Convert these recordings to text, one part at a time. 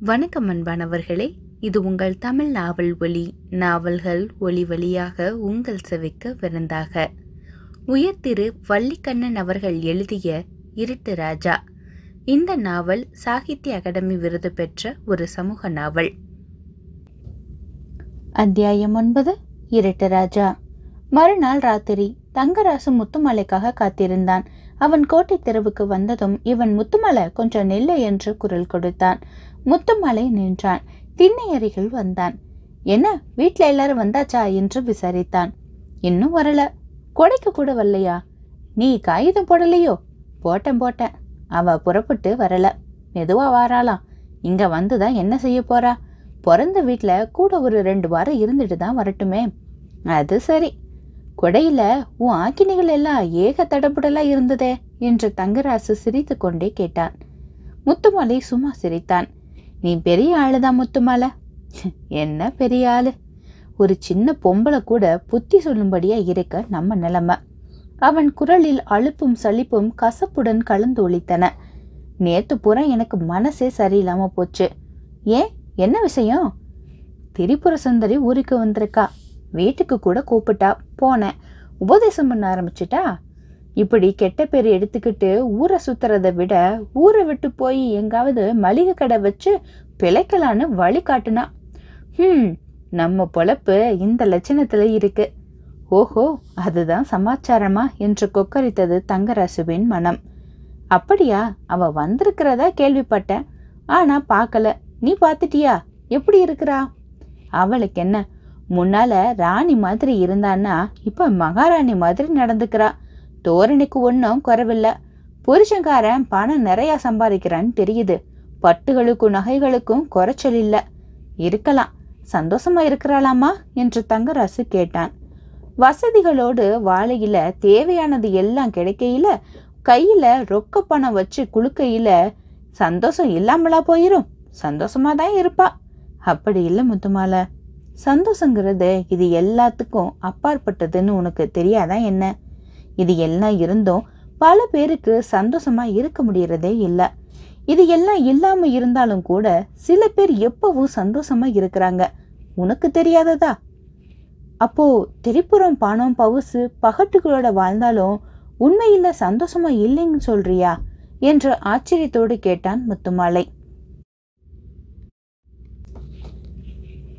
வணக்கம் அன்பானவர்களே இது உங்கள் தமிழ் நாவல் ஒளி நாவல்கள் ஒளி வழியாக உங்கள் செவிக்க விருந்தாக. உயர்திரு வள்ளிக்கண்ணன் அவர்கள் எழுதிய இருட்டு ராஜா. இந்த நாவல் சாகித்ய அகாடமி விருது பெற்ற ஒரு சமூக நாவல். அத்தியாயம் ஒன்பது இருட்டு ராஜா. மறுநாள் ராத்திரி தங்கராசு முத்துமலைக்காக காத்திருந்தான். அவன் கோட்டை தெருவுக்கு வந்ததும் இவன் முத்துமலை கொஞ்சம் நெல்லு என்று குரல் கொடுத்தான். முத்துமலை நின்றான். திண்ணை அருகில் வந்தான். என்ன வீட்ல எல்லாரும் வந்தாச்சா? என்று விசாரித்தான். இன்னும் வரல. கொடைக்கு கூட வரலையா? நீ காகிதம் போடலையோ? போட்டேன் போட்டேன். அவ புறப்பட்டு வரல. மெதுவா வாராளாம். இங்க வந்துதான் என்ன செய்ய போறா? பிறந்த வீட்டில் கூட ஒரு ரெண்டு வாரம் இருந்துட்டு தான் வரட்டுமே. அது சரி. கொடையில உன் ஆக்கினிகள் எல்லாம் ஏக தடபுடலா இருந்ததே என்று தங்கராசு சிரித்து கொண்டே கேட்டான். முத்துமலை சும்மா சிரித்தான். நீ பெரிய ஆளுதான் முத்துமலை. என்ன பெரிய ஆளு? ஒரு சின்ன பொம்பளை கூட புத்தி சொல்லும்படியா இருக்க நம்ம நிலைமை. அவன் குரலில் அழுப்பும் சளிப்பும் கசப்புடன் கலந்து ஒழித்தன நேத்து பூரா எனக்கு மனசே சரியில்லாம போச்சு. ஏன்? என்ன விஷயம்? திரிபுர சுந்தரி ஊருக்கு வந்திருக்கா. வீட்டுக்கு கூட கூப்பிட்டா போனேன். உபதேசம் பண்ண ஆரம்பிச்சிட்டா? இப்படி கெட்ட பேர் எடுத்துக்கிட்டு ஊரை சுத்துறதை விட ஊரை விட்டு போய் எங்காவது மளிகை கடை வச்சு பிழைக்கலான்னு வழி காட்டுனா? ம் நம்ம பொழப்பு இந்த லட்சணத்தில் இருக்கு. ஓஹோ அதுதான் சமாச்சாரமா என்று கொக்கரித்தது தங்கராசுவின் மனம். அப்படியா? அவ வந்திருக்கிறதா கேள்விப்பட்டேன். ஆனா பார்க்கல. நீ பார்த்துட்டியா? எப்படி இருக்கிறா? அவளுக்கு என்ன? முன்னால ராணி மாதிரி இருந்தான்னா இப்ப மகாராணி மாதிரி நடந்துக்கிறா. தோரணிக்கு ஒன்றும் குறைவில்லை. புருஷன்காரன் பணம் நிறைய சம்பாதிக்கிறான்னு தெரியுது. பட்டுகளுக்கும் நகைகளுக்கும் குறைச்சல் இல்லை. இருக்கலாம். சந்தோஷமா இருக்கிறாளாமா என்று தங்கராசு கேட்டான். வசதிகளோடு வாழையில தேவையானது எல்லாம் கிடைக்கையில கையில ரொக்க பணம் வச்சு குழுக்கையில சந்தோஷம் இல்லாமலா போயிரும். சந்தோஷமா தான் இருப்பா. அப்படி இல்லை முத்துமாலை. சந்தோஷங்கிறது இது எல்லாத்துக்கும் அப்பாற்பட்டதுன்னு உனக்கு தெரியாதான் என்ன? இது எல்லாம் இருந்தும் பல பேருக்கு சந்தோஷமாக இருக்க முடியறதே இல்லை. இது எல்லாம் இல்லாமல் இருந்தாலும் கூட சில பேர் எப்பவும் சந்தோஷமாக இருக்கிறாங்க. உனக்கு தெரியாததா? அப்போ திரிபுரம் பணம் பவுசு பகட்டுகளோட வாழ்ந்தாலும் உண்மையில் சந்தோஷமா இல்லைன்னு சொல்றியா? என்று ஆச்சரியத்தோடு கேட்டான் முத்துமாலை.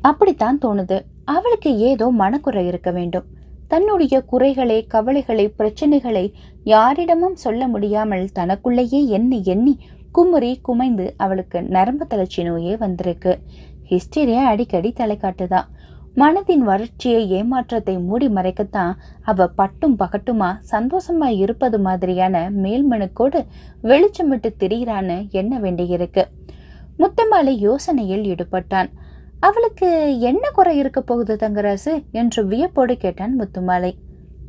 அப்படித்தான் தோணுது. அவளுக்கு ஏதோ மனக்குறை இருக்க வேண்டும். தன்னுடைய குறைகளை கவலைகளை பிரச்சனைகளை யாரிடமும் சொல்ல முடியாமல் தனக்குள்ளேயே எண்ணி எண்ணி குமுறி குமைந்து அவளுக்கு நரம்பு தளர்ச்சி நோயே வந்திருக்கு. ஹிஸ்டீரியா அடிக்கடி தலை காட்டுதான் மனதின் வறட்சியை ஏமாற்றத்தை மூடி மறைக்கத்தான் அவ பட்டும் பகட்டுமா சந்தோஷமா இருப்பது மாதிரியான மேல்மனுக்கோடு வெளிச்சம் விட்டு திரியிறான்னு எண்ண வேண்டியிருக்கு. முத்தமாலை யோசனையில் ஈடுபட்டான். அவளுக்கு என்ன குறை இருக்க போகுது தங்கராசு? என்று வியப்போடு கேட்டான் முத்துமாலை.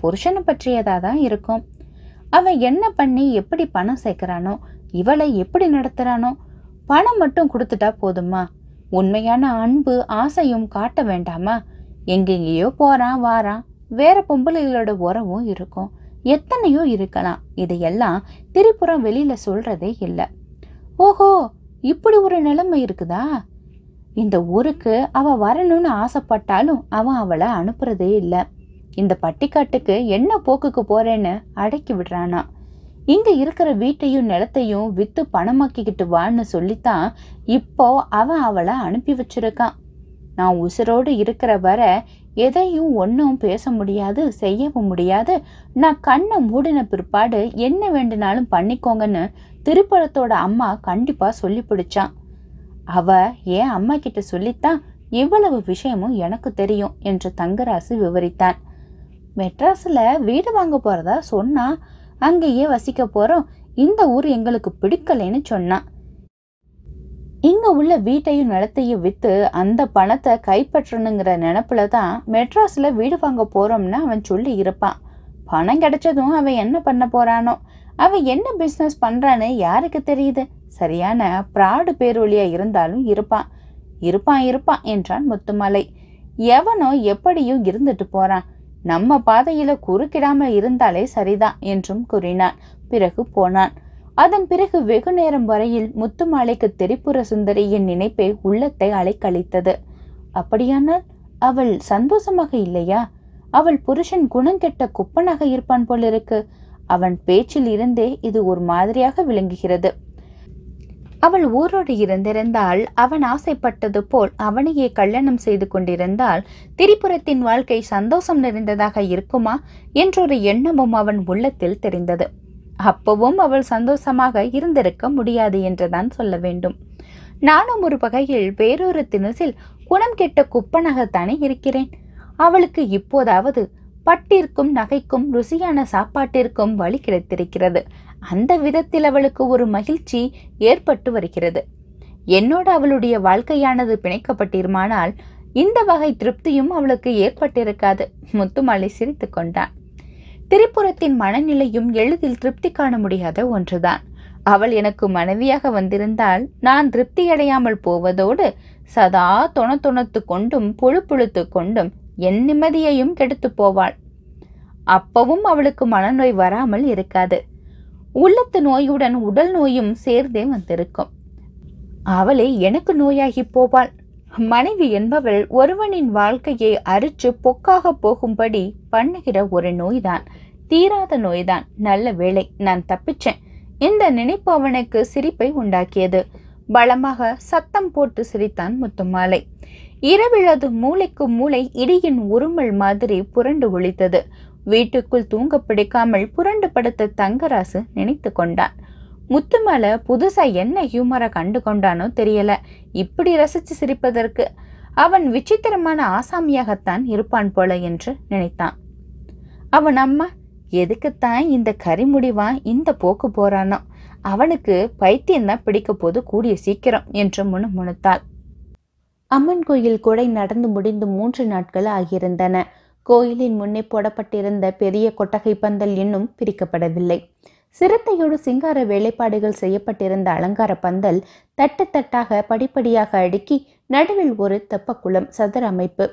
புருஷனை பற்றியதா தான் இருக்கும். அவன் என்ன பண்ணி எப்படி பணம் சேர்க்கிறானோ இவளை எப்படி நடத்துறானோ பணம் மட்டும் கொடுத்துட்டா போதுமா? உண்மையான அன்பு ஆசையும் காட்ட வேண்டாமா? எங்கெங்கேயோ போறான் வாரான். வேற பொம்பளைகளோட உறவும் இருக்கும். எத்தனையோ இருக்கலாம். இதையெல்லாம் திரிபுரம் வெளியில சொல்றதே இல்லை. ஓஹோ இப்படி ஒரு நிலைமை இருக்குதா? இந்த ஊருக்கு அவ வரணும்னு ஆசைப்பட்டாலும் அவன் அவளை அனுப்புறதே இல்லை. இந்த பட்டிக்காட்டுக்கு என்ன போக்குக்கு போறேன்னு அடக்கி விடுறானா. இங்க இருக்கிற வீட்டையும் நிலத்தையும் வித்து பணமாக்கிக்கிட்டு வான்னு சொல்லித்தான் இப்போ அவன் அவளை அனுப்பி வச்சிருக்கான் நான் உசுரோடு இருக்கிற வர எதையும் ஒன்றும் பேச முடியாது செய்யவும் முடியாது. நான் கண்ணை மூடின பிற்பாடு என்ன வேண்டுனாலும் பண்ணிக்கோங்கன்னு திருப்பழத்தோட அம்மா கண்டிப்பா சொல்லி பிடிச்சான் அவ என் அம்மா கிட்ட சொல்லித்தான் இவ்வளவு விஷயமும் எனக்கு தெரியும் என்று தங்கராசு விவரித்தான் மெட்ராஸில் வீடு வாங்க போறதா சொன்னா அங்கேயே வசிக்க போறோம். இந்த ஊர் எங்களுக்கு பிடிக்கலைன்னு சொன்னான் இங்க உள்ள வீட்டையும் நிலத்தையும் வித்து அந்த பணத்தை கைப்பற்றணுங்கிற நினப்புல தான் மெட்ராஸ்ல வீடு வாங்க போறோம்னு அவன் சொல்லி இருப்பான். பணம் கிடைச்சதும் அவன் என்ன பண்ண போறானோ. அவள் என்ன பிஸ்னஸ் பண்ணுறான்னு யாருக்கு தெரியுது? சரியான பிராடு பேரொழியா இருந்தாலும் இருப்பான். இருப்பான் இருப்பான் என்றான் முத்துமலை. எவனோ எப்படியும் இருந்துட்டு போறான். நம்ம பாதையில குறுக்கிடாமல் இருந்தாலே சரிதான் என்றும் கூறினான். பிறகு போனான். அதன் பிறகு வெகு நேரம் வரையில் முத்துமாலைக்கு தெரிப்புற சுந்தரியின் நினைப்பே உள்ளத்தை அலைக்கழித்தது. அப்படியானால் அவள் சந்தோஷமாக இல்லையா? அவள் புருஷன் குணங்கெட்ட குப்பனாக இருப்பான் போலிருக்கு. அவன் பேச்சில் இருந்தே இது ஒரு மாதிரியாக விளங்குகிறது. அவள் ஊரோடு இருந்திருந்தால் அவன் ஆசைப்பட்டது போல் அவனையே கல்யாணம் செய்து கொண்டிருந்தால் திரிபுரத்தின் வாழ்க்கை சந்தோஷம் நிறைந்ததாக இருக்குமா என்றொரு எண்ணமும் அவன் உள்ளத்தில் தெரிந்தது. அப்பவும் அவள் சந்தோஷமாக இருந்திருக்க முடியாது என்றுதான் சொல்ல வேண்டும். நானும் ஒரு வகையில் வேறொரு தினசில் குணம் கெட்ட குப்பனாகத்தானே இருக்கிறேன். அவளுக்கு இப்போதாவது பட்டிற்கும் நகைக்கும் ருசியான சாப்பாட்டிற்கும் வழி கிடைத்திருக்கிறது. அந்த விதத்தில் அவளுக்கு ஒரு மகிழ்ச்சி ஏற்பட்டு வருகிறது. என்னோடு அவளுடைய வாழ்க்கையானது பிணைக்கப்பட்டிருமானால் இந்த வகை திருப்தியும் அவளுக்கு ஏற்பட்டிருக்காது. முத்துமாலை சிரித்து கொண்டான். திரிபுரத்தின் மனநிலையும் எளிதில் திருப்தி காண முடியாத ஒன்றுதான். அவள் எனக்கு மனைவியாக வந்திருந்தால் நான் திருப்தி அடையாமல் போவதோடு சதா தொண தொணத்து கொண்டும் புழு புழுத்து கொண்டும் என் நிம்மதியையும் கெடுத்து போவாள். அப்பவும் அவளுக்கு மனநோய் வராமல் இருக்காது. உள்ளத்து நோயுடன் உடல் நோயும் சேர்ந்தே வந்திருக்கும். அவளே எனக்கு நோயாகி போவாள். மனைவி என்பவள் ஒருவனின் வாழ்க்கையை அரிச்சு பொக்காக போகும்படி பண்ணுகிற ஒரு நோய்தான். தீராத நோய்தான். நல்ல வேளை நான் தப்பிச்சேன். இந்த நினைப்பு அவனுக்கு சிரிப்பை உண்டாக்கியது. பலமாக சத்தம் போட்டு சிரித்தான் முத்துமாலை. இரவிழது மூளைக்கு மூளை இடியின் உருமல் மாதிரி புரண்டு ஒழித்தது. வீட்டுக்குள் தூங்க பிடிக்காமல் புரண்டு படுத்த தங்கராசு நினைத்து கொண்டான். முத்துமலை புதுசா என்ன ஹியூமரை கண்டு கொண்டானோ தெரியல. இப்படி ரசிச்சு சிரிப்பதற்கு அவன் விசித்திரமான ஆசாமியாகத்தான் இருப்பான் போல என்று நினைத்தான். அவன் அம்மா எதுக்குத்தான் இந்த கரிமுடிவான் இந்த போக்கு போறானோ? அவனுக்கு பைத்தியம்தான் பிடிக்க போது கூடிய சீக்கிரம் என்று முணுமுணுத்தாள். அம்மன் கோயில் கொடை நடந்து முடிந்து மூன்று நாட்கள் ஆகியிருந்தன. கோயிலின் முன்னே போடப்பட்டிருந்த பெரிய கொட்டகை பந்தல் இன்னும் பிரிக்கப்படவில்லை. சிறுத்தையோடு சிங்கார வேலைப்பாடுகள் செய்யப்பட்டிருந்த அலங்கார பந்தல் தட்டு தட்டாக படிப்படியாக அடுக்கி நடுவில் ஒரு தெப்பக்குளம் சதுர அமைப்பு.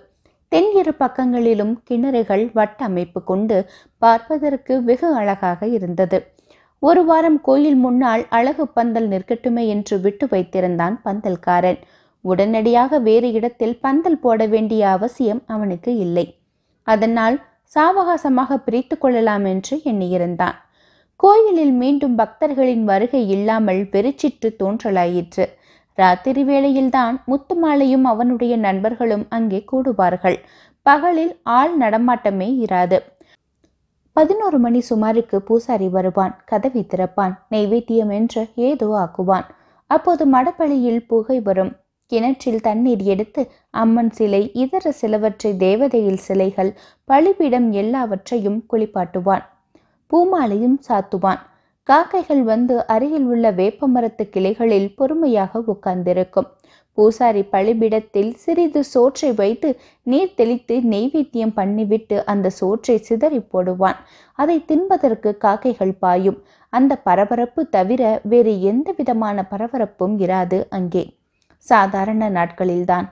தென் இரு பக்கங்களிலும் கிணறுகள் வட்ட அமைப்பு கொண்டு பார்ப்பதற்கு வெகு அழகாக இருந்தது. ஒரு வாரம் கோயில் முன்னால் அழகு பந்தல் நிற்கட்டுமே என்று விட்டு வைத்திருந்தான் பந்தல்காரன். உடனடியாக வேறு இடத்தில் பந்தல் போட வேண்டிய அவசியம் அவனுக்கு இல்லை. அதனால் சாவகாசமாக பிரித்து கொள்ளலாம் என்று எண்ணியிருந்தான். கோயிலில் மீண்டும் பக்தர்களின் வருகை இல்லாமல் பெருச்சிற்று தோன்றலாயிற்று. ராத்திரி வேளையில்தான் முத்துமாலையும் அவனுடைய நண்பர்களும் அங்கே கூடுவார்கள். பகலில் ஆள் நடமாட்டமே இராது. பதினோரு மணி சுமாருக்கு பூசாரி வருவான் கதவை திறப்பான் நெய்வேத்தியம் என்று ஏதோ ஆக்குவான். அப்போது மடப்பள்ளியில் புகை வரும். கிணற்றில் தண்ணீர் எடுத்து அம்மன் சிலை இதர சிலவற்றை தேவதையில் சிலைகள் பழிபீடம் எல்லாவற்றையும் குளிப்பாட்டுவான். பூமாலையும் சாத்துவான். காக்கைகள் வந்து அருகில் உள்ள வேப்பமரத்து கிளைகளில் பொறுமையாக உட்கார்ந்திருக்கும். பூசாரி பழிபிடத்தில் சிறிது சோற்றை வைத்து நீர் தெளித்து நெய்வேத்தியம் பண்ணிவிட்டு அந்த சோற்றை சிதறி போடுவான். அதை தின்பதற்கு காக்கைகள் பாயும். அந்த பரபரப்பு தவிர வேறு எந்த விதமான பரபரப்பும் இராது அங்கே. சாதாரண நாட்களில்தான்.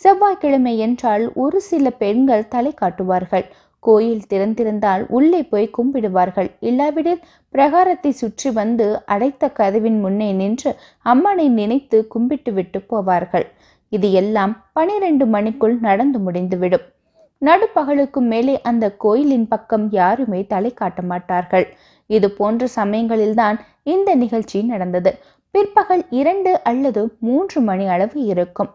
செவ்வாய்க்கிழமை என்றால் ஒரு சில பெண்கள் தலை காட்டுவார்கள். கோயில் திறந்திருந்தால் உள்ளே போய் கும்பிடுவார்கள். இல்லாவிடில் பிரகாரத்தை சுற்றி வந்து அடைத்த கதவின் முன்னே நின்று அம்மனை நினைத்து கும்பிட்டு விட்டு போவார்கள். இது எல்லாம் பனிரெண்டு மணிக்குள் நடந்து முடிந்துவிடும். நடுப்பகலுக்கு மேலே அந்த கோயிலின் பக்கம் யாருமே தலை காட்ட மாட்டார்கள். இது போன்ற சமயங்களில்தான் இந்த நிகழ்ச்சி நடந்தது. பிற்பகல் இரண்டு அல்லது மூன்று மணி அளவு இருக்கும்.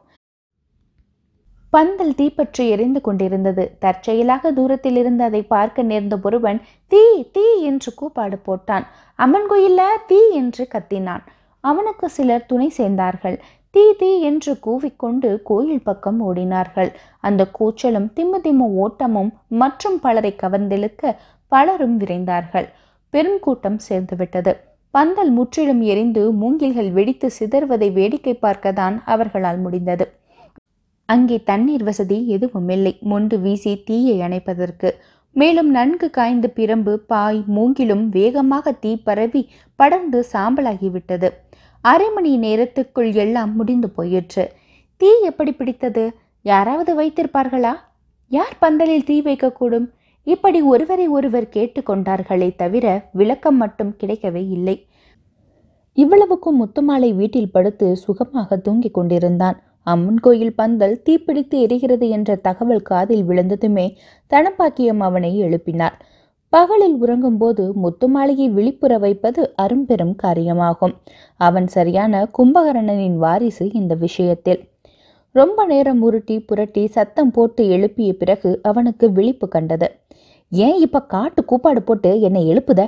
பந்தல் தீப்பற்றி எரிந்து கொண்டிருந்தது. தற்செயலாக தூரத்தில் இருந்து அதை பார்க்க நேர்ந்த ஒருவன் தீ தீ என்று கூப்பாடு போட்டான். அம்மன் கோயில்ல தீ என்று கத்தினான். அவனுக்கு சிலர் துணை சேர்ந்தார்கள். தீ தீ என்று கூவிக்கொண்டு கோயில் பக்கம் ஓடினார்கள். அந்த கூச்சலும் திம்மு திம்மு ஓட்டமும் மற்றும் பலரை கவர்ந்தெழுக்க பலரும் விரைந்தார்கள். பெரும் கூட்டம் சேர்ந்துவிட்டது. பந்தல் முற்றிலும் எரிந்து மூங்கில்கள் வெடித்து சிதறுவதை வேடிக்கை பார்க்கத்தான் அவர்களால் முடிந்தது. அங்கே தண்ணீர் வசதி எதுவும் இல்லை. மொண்டு வீசி தீயை அணைப்பதற்கு. மேலும் நன்கு காய்ந்த பிரம்பு பாய் மூங்கிலும் வேகமாக தீ பரவி படர்ந்து சாம்பலாகிவிட்டது. அரை மணி நேரத்துக்குள் எல்லாம் முடிந்து போயிற்று. தீ எப்படி பிடித்தது? யாராவது வைத்திருப்பார்களா? யார் பந்தலில் தீ வைக்கக்கூடும்? இப்படி ஒருவரை ஒருவர் கேட்டுக்கொண்டார்களே தவிர விளக்கம் மட்டும் கிடைக்கவே இல்லை. இவ்வளவுக்கும் முத்துமாலை வீட்டில் படுத்து சுகமாக தூங்கிக் கொண்டிருந்தான். அம்மன் கோயில் பந்தல் தீப்பிடித்து எரிகிறது என்ற தகவல் காதில் விழுந்ததுமே தனப்பாக்கியம் அவனை எழுப்பினார். பகலில் உறங்கும்போது முத்துமாலையை விழிப்புற வைப்பது அரும்பெரும் காரியமாகும். அவன் சரியான கும்பகரணனின் வாரிசு இந்த விஷயத்தில். ரொம்ப நேரம் உருட்டி புரட்டி சத்தம் போட்டு எழுப்பிய பிறகு அவனுக்கு விழிப்பு கண்டது. ஏன் இப்ப காட்டு கூப்பாடு போட்டு என்னை எழுப்புத?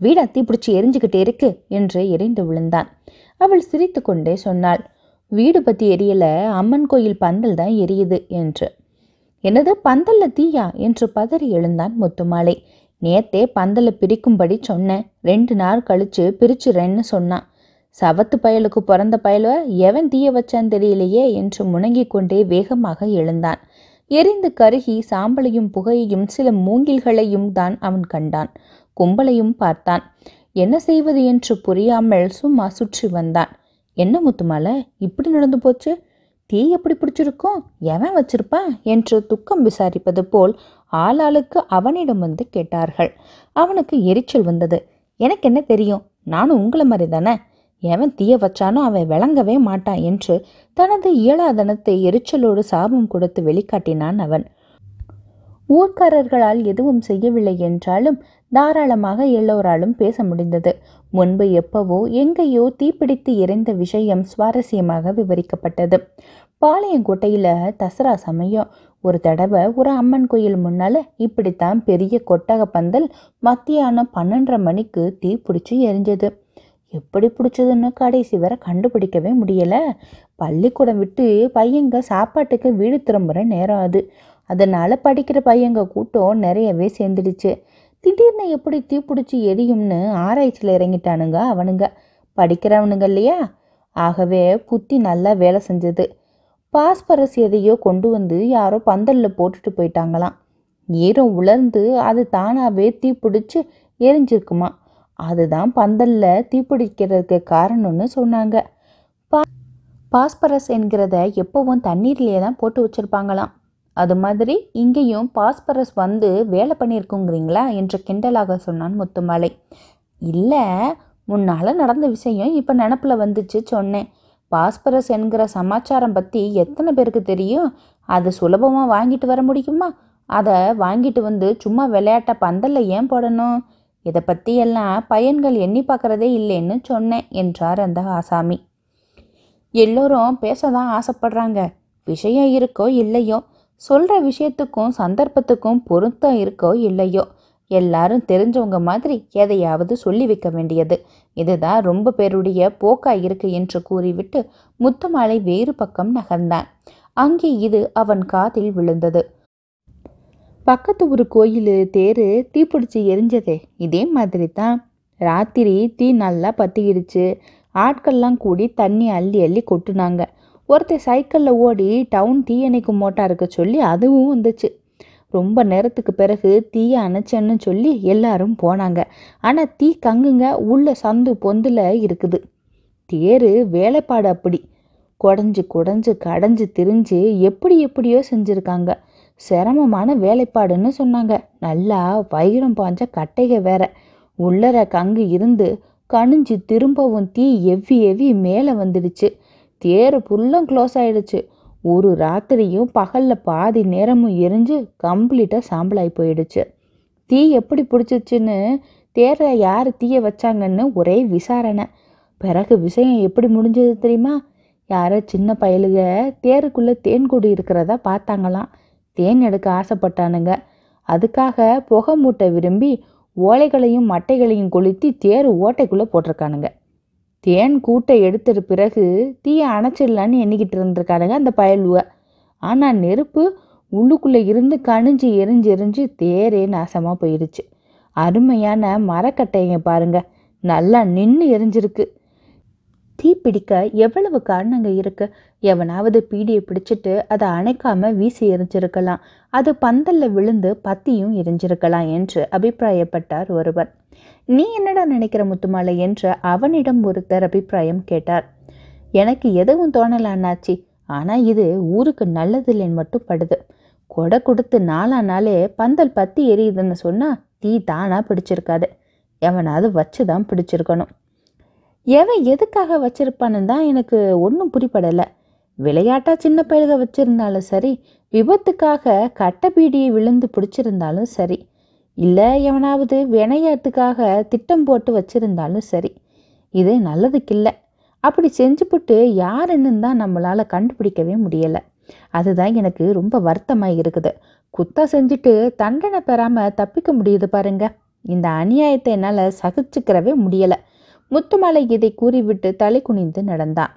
வீடா தீப்பிடிச்சு எரிஞ்சுக்கிட்டே இருக்கு என்று எரிந்து விழுந்தான். அவள் சிரித்து கொண்டே சொன்னாள் வீடு பத்தி எரியல அம்மன் கோயில் பந்தல் தான் எரியுது என்று. என்னது பந்தல்ல தீயா? என்று பதறி எழுந்தான் முத்துமாலை. நேத்தே பந்தலை பிரிக்கும்படி சொன்னேன் ரெண்டு நாள் கழிச்சு பிரிச்சுறேன்னு சொன்னான் சவத்து பயலுக்கு பிறந்த பயல எவன் தீய வச்சான் தெரியலையே என்று முணங்கிக் கொண்டே வேகமாக எழுந்தான். எரிந்து கருகி சாம்பலையும் புகையையும் சில மூங்கில்களையும் தான் அவன் கண்டான். கும்பலையும் பார்த்தான். என்ன செய்வது என்று புரியாமல் சும்மா சுற்றி வந்தான். என்ன முத்துமாலை இப்படி நடந்து போச்சு? தீ எப்படி பிடிச்சிருக்கும்? எவன் வச்சிருப்பான்? என்று துக்கம் விசாரிப்பது போல் ஆளாளுக்கு அவனிடம் வந்து கேட்டார்கள். அவனுக்கு எரிச்சல் வந்தது. எனக்கு என்ன தெரியும்? நானும் உங்களை மாதிரி தானே எவன் தீய வச்சானோ அவன் விளங்கவே மாட்டான் என்று தனது இயலாதனத்தை எரிச்சலோடு சாபம் கொடுத்து வெளிக்காட்டினான் அவன். ஊர்க்காரர்களால் எதுவும் செய்யவில்லை என்றாலும் தாராளமாக எல்லோராலும் பேச முடிந்தது. முன்பு எப்பவோ எங்கேயோ தீப்பிடித்து எரிந்த விஷயம் சுவாரஸ்யமாக விவரிக்கப்பட்டது. பாளையங்கோட்டையில் தசரா சமயம். ஒரு தடவை ஒரு அம்மன் கோயில் முன்னால இப்படித்தான் பெரிய கொட்டக பந்தல் மத்தியானம் பன்னெண்டரை மணிக்கு தீ பிடிச்சி எரிஞ்சது. எப்படி பிடிச்சதுன்னு கடைசி வரை கண்டுபிடிக்கவே முடியலை. பள்ளிக்கூடம் விட்டு பையங்க சாப்பாட்டுக்கு வீடு திரும்புகிற நேரம் அது. அதனால் படிக்கிற பையங்க கூட்டம் நிறையவே சேர்ந்துடுச்சு. திடீர்னு எப்படி தீப்பிடிச்சி எரியும்னு ஆராய்ச்சியில் இறங்கிட்டானுங்க அவனுங்க. படிக்கிறவனுங்க இல்லையா? ஆகவே புத்தி நல்லா வேலை செஞ்சது. பாஸ்பரஸ் எதையோ கொண்டு வந்து யாரோ பந்தலில் போட்டுட்டு போயிட்டாங்களாம். ஈரம் உலர்ந்து அது தானாகவே தீப்பிடிச்சு எரிஞ்சிருக்குமா அதுதான் பந்தலில் தீப்பிடிக்கிறதுக்கு காரணம்னு சொன்னாங்க. பா பாஸ்பரஸ் என்கிறத எப்போவும் தண்ணீர்லேயே தான் போட்டு வச்சுருப்பாங்களாம். அது மாதிரி இங்கேயும் பாஸ்பரஸ் வந்து வேலை பண்ணியிருக்குங்கிறீங்களா என்று கிண்டலாக சொன்னான் முத்துமலை. இல்லை முன்னால் நடந்த விஷயம் இப்போ நினப்பில் வந்துச்சு சொன்னேன். பாஸ்பரஸ் என்கிற சமாச்சாரம் பற்றி எத்தனை பேருக்கு தெரியும்? அது சுலபமாக வாங்கிட்டு வர முடியுமா? அதை வாங்கிட்டு வந்து சும்மா விளையாட்ட பந்தல்ல ஏன் போடணும்? இதை பற்றியெல்லாம் பையன்கள் எண்ணி பார்க்குறதே இல்லைன்னு சொன்னேன் என்றார் அந்த ஆசாமி. எல்லோரும் பேச தான் ஆசைப்படுறாங்க. விஷயம் இருக்கோ இல்லையோ சொல்கிற விஷயத்துக்கும் சந்தர்ப்பத்துக்கும் பொருத்தம் இருக்கோ இல்லையோ எல்லாரும் தெரிஞ்சவங்க மாதிரி எதையாவது சொல்லி வைக்க வேண்டியது. இதுதான் ரொம்ப பேருடைய போக்கா இருக்கு என்று கூறிவிட்டு முத்துமாலை வேறு பக்கம் நகர்ந்தான். அங்கே இது அவன் காதில் விழுந்தது. பக்கத்து ஒரு கோயில் தேரு தீப்பிடிச்சி எரிஞ்சதே. இதே மாதிரி தான் ராத்திரி தீ நல்லா பற்றிக்கிடுச்சு ஆட்கள்லாம் கூடி தண்ணி அள்ளி அள்ளி கொட்டுனாங்க. ஒருத்தர் சைக்கிளில் ஓடி டவுன் தீயணைக்கும் மோட்டாருக்கு சொல்லி அதுவும் வந்துச்சு. ரொம்ப நேரத்துக்கு பிறகு தீயை அணைச்சேன்னு சொல்லி எல்லாரும் போனாங்க. ஆனால் தீ கங்குங்க உள்ள சந்து பொந்தில் இருக்குது. தேரு வேலைப்பாடு அப்படி. குடஞ்சு குடஞ்சு கடைஞ்சு திரிஞ்சு எப்படி எப்படியோ செஞ்சுருக்காங்க. சிரமமான வேலைப்பாடுன்னு சொன்னாங்க. நல்லா வைரம் பாஞ்ச கட்டைக வேற. உள்ளர கங்கு இருந்து கணிஞ்சு திரும்பவும் தீ எவ்வி எவ்வி மேலே வந்துடுச்சு. தேர் ஃபுல்லும் க்ளோஸ் ஆயிடுச்சு. ஒரு ராத்திரியும் பகலில் பாதி நேரமும் எரிஞ்சு கம்ப்ளீட்டாக சாம்பலாகி போயிடுச்சு. தீ எப்படி பிடிச்சிச்சுன்னு தேரை யார் தீயை வச்சாங்கன்னு ஒரே விசாரணை. பிறகு விஷயம் எப்படி முடிஞ்சது தெரியுமா? யாரோ சின்ன பயலுக தேருக்குள்ளே தேன்கூடு இருக்கிறதா பார்த்தாங்களாம். தேன் எடுக்க ஆசைப்பட்டானுங்க. அதுக்காக புகை மூட்டை விரும்பி ஓலைகளையும் மட்டைகளையும் கொளுத்தி தேர் ஓட்டைக்குள்ளே போட்டிருக்கானுங்க. தேன் கூட்டை எடுத்துட்ட பிறகு தீயை அணைச்சிடலான்னு எண்ணிக்கிட்டு இருந்திருக்கானுங்க அந்த பயலுவ. ஆனால் நெருப்பு உள்ளுக்குள்ளே இருந்து கணிஞ்சு எரிஞ்சு எரிஞ்சு தேரே நாசமாக போயிடுச்சு. அருமையான மரக்கட்டைங்க பாருங்க. நல்லா நின்று எரிஞ்சிருக்கு. தீ பிடிக்க எவ்வளவு காரணங்க இருக்கு? எவனாவது பீடியை பிடிச்சிட்டு அதை அணைக்காம வீசி எரிஞ்சிருக்கலாம் அது பந்தல்ல விழுந்து பத்தியும் எரிஞ்சிருக்கலாம் என்று அபிப்பிராயப்பட்டார் ஒருவர். நீ என்னடா நினைக்கிற முத்துமாலை என்று அவனிடம் ஒருத்தர் அபிப்பிராயம் கேட்டார். எனக்கு எதுவும் தோணல அண்ணாச்சி ஆனால் இது ஊருக்கு நல்லதில்லைன்னு மட்டும் படுது. கொடை கொடுத்து நாலா நாளே பந்தல் பத்தி எரியுதுன்னு சொன்னால் தீ தானாக பிடிச்சிருக்காது. எவனாவது வச்சு தான் பிடிச்சிருக்கணும். எவன் எதுக்காக வச்சிருப்பான்னு தான் எனக்கு ஒன்றும் புரிப்படலை விளையாட்டா சின்ன பயலுக வச்சிருந்தாலும் சரி விபத்துக்காக கட்டப்பீடியை விழுந்து பிடிச்சிருந்தாலும் சரி இல்லை எவனாவது வினையாட்டுக்காக திட்டம் போட்டு வச்சிருந்தாலும் சரி இது நல்லதுக்கில்லை. அப்படி செஞ்சுப்புட்டு யாருன்னு தான் நம்மளால் கண்டுபிடிக்கவே முடியலை. அதுதான் எனக்கு ரொம்ப வருத்தமாக இருக்குது. குத்தா செஞ்சுட்டு தண்டனை பெறாமல் தப்பிக்க முடியுது பாருங்க. இந்த அநியாயத்தை என்னால் சகிச்சுக்கிறவே முடியலை. முத்துமலை இதை கூறிவிட்டு தலை குனிந்து நடந்தான்.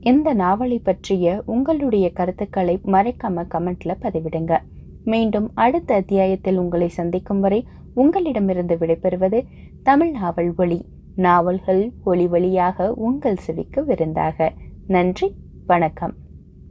இந்த நாவலை பற்றிய உங்களுடைய கருத்துக்களை மறைக்காம கமெண்ட்ல பதிவிடுங்க. மீண்டும் அடுத்த அத்தியாயத்தில் உங்களை சந்திக்கும் வரை உங்களிடமிருந்து விடைபெறுவது தமிழ் நாவல் ஒளி நாவல்கள் ஒளி வழியாக உங்கள் செவிக்கு விருந்தாக. நன்றி வணக்கம்.